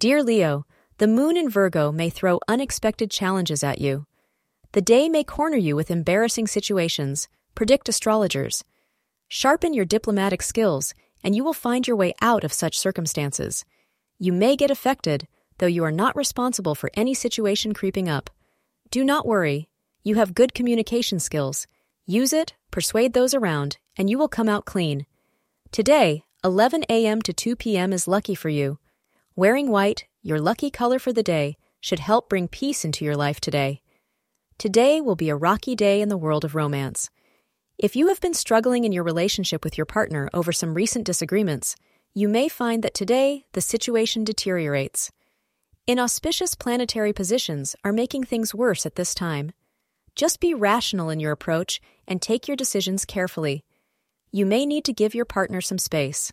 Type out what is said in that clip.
Dear Leo, the moon in Virgo may throw unexpected challenges at you. The day may corner you with embarrassing situations, predict astrologers. Sharpen your diplomatic skills, and you will find your way out of such circumstances. You may get affected, though you are not responsible for any situation creeping up. Do not worry, you have good communication skills. Use it, persuade those around, and you will come out clean. Today, 11 a.m. to 2 p.m. is lucky for you. Wearing white, your lucky color for the day, should help bring peace into your life today. Today will be a rocky day in the world of romance. If you have been struggling in your relationship with your partner over some recent disagreements, you may find that today the situation deteriorates. Inauspicious planetary positions are making things worse at this time. Just be rational in your approach and take your decisions carefully. You may need to give your partner some space.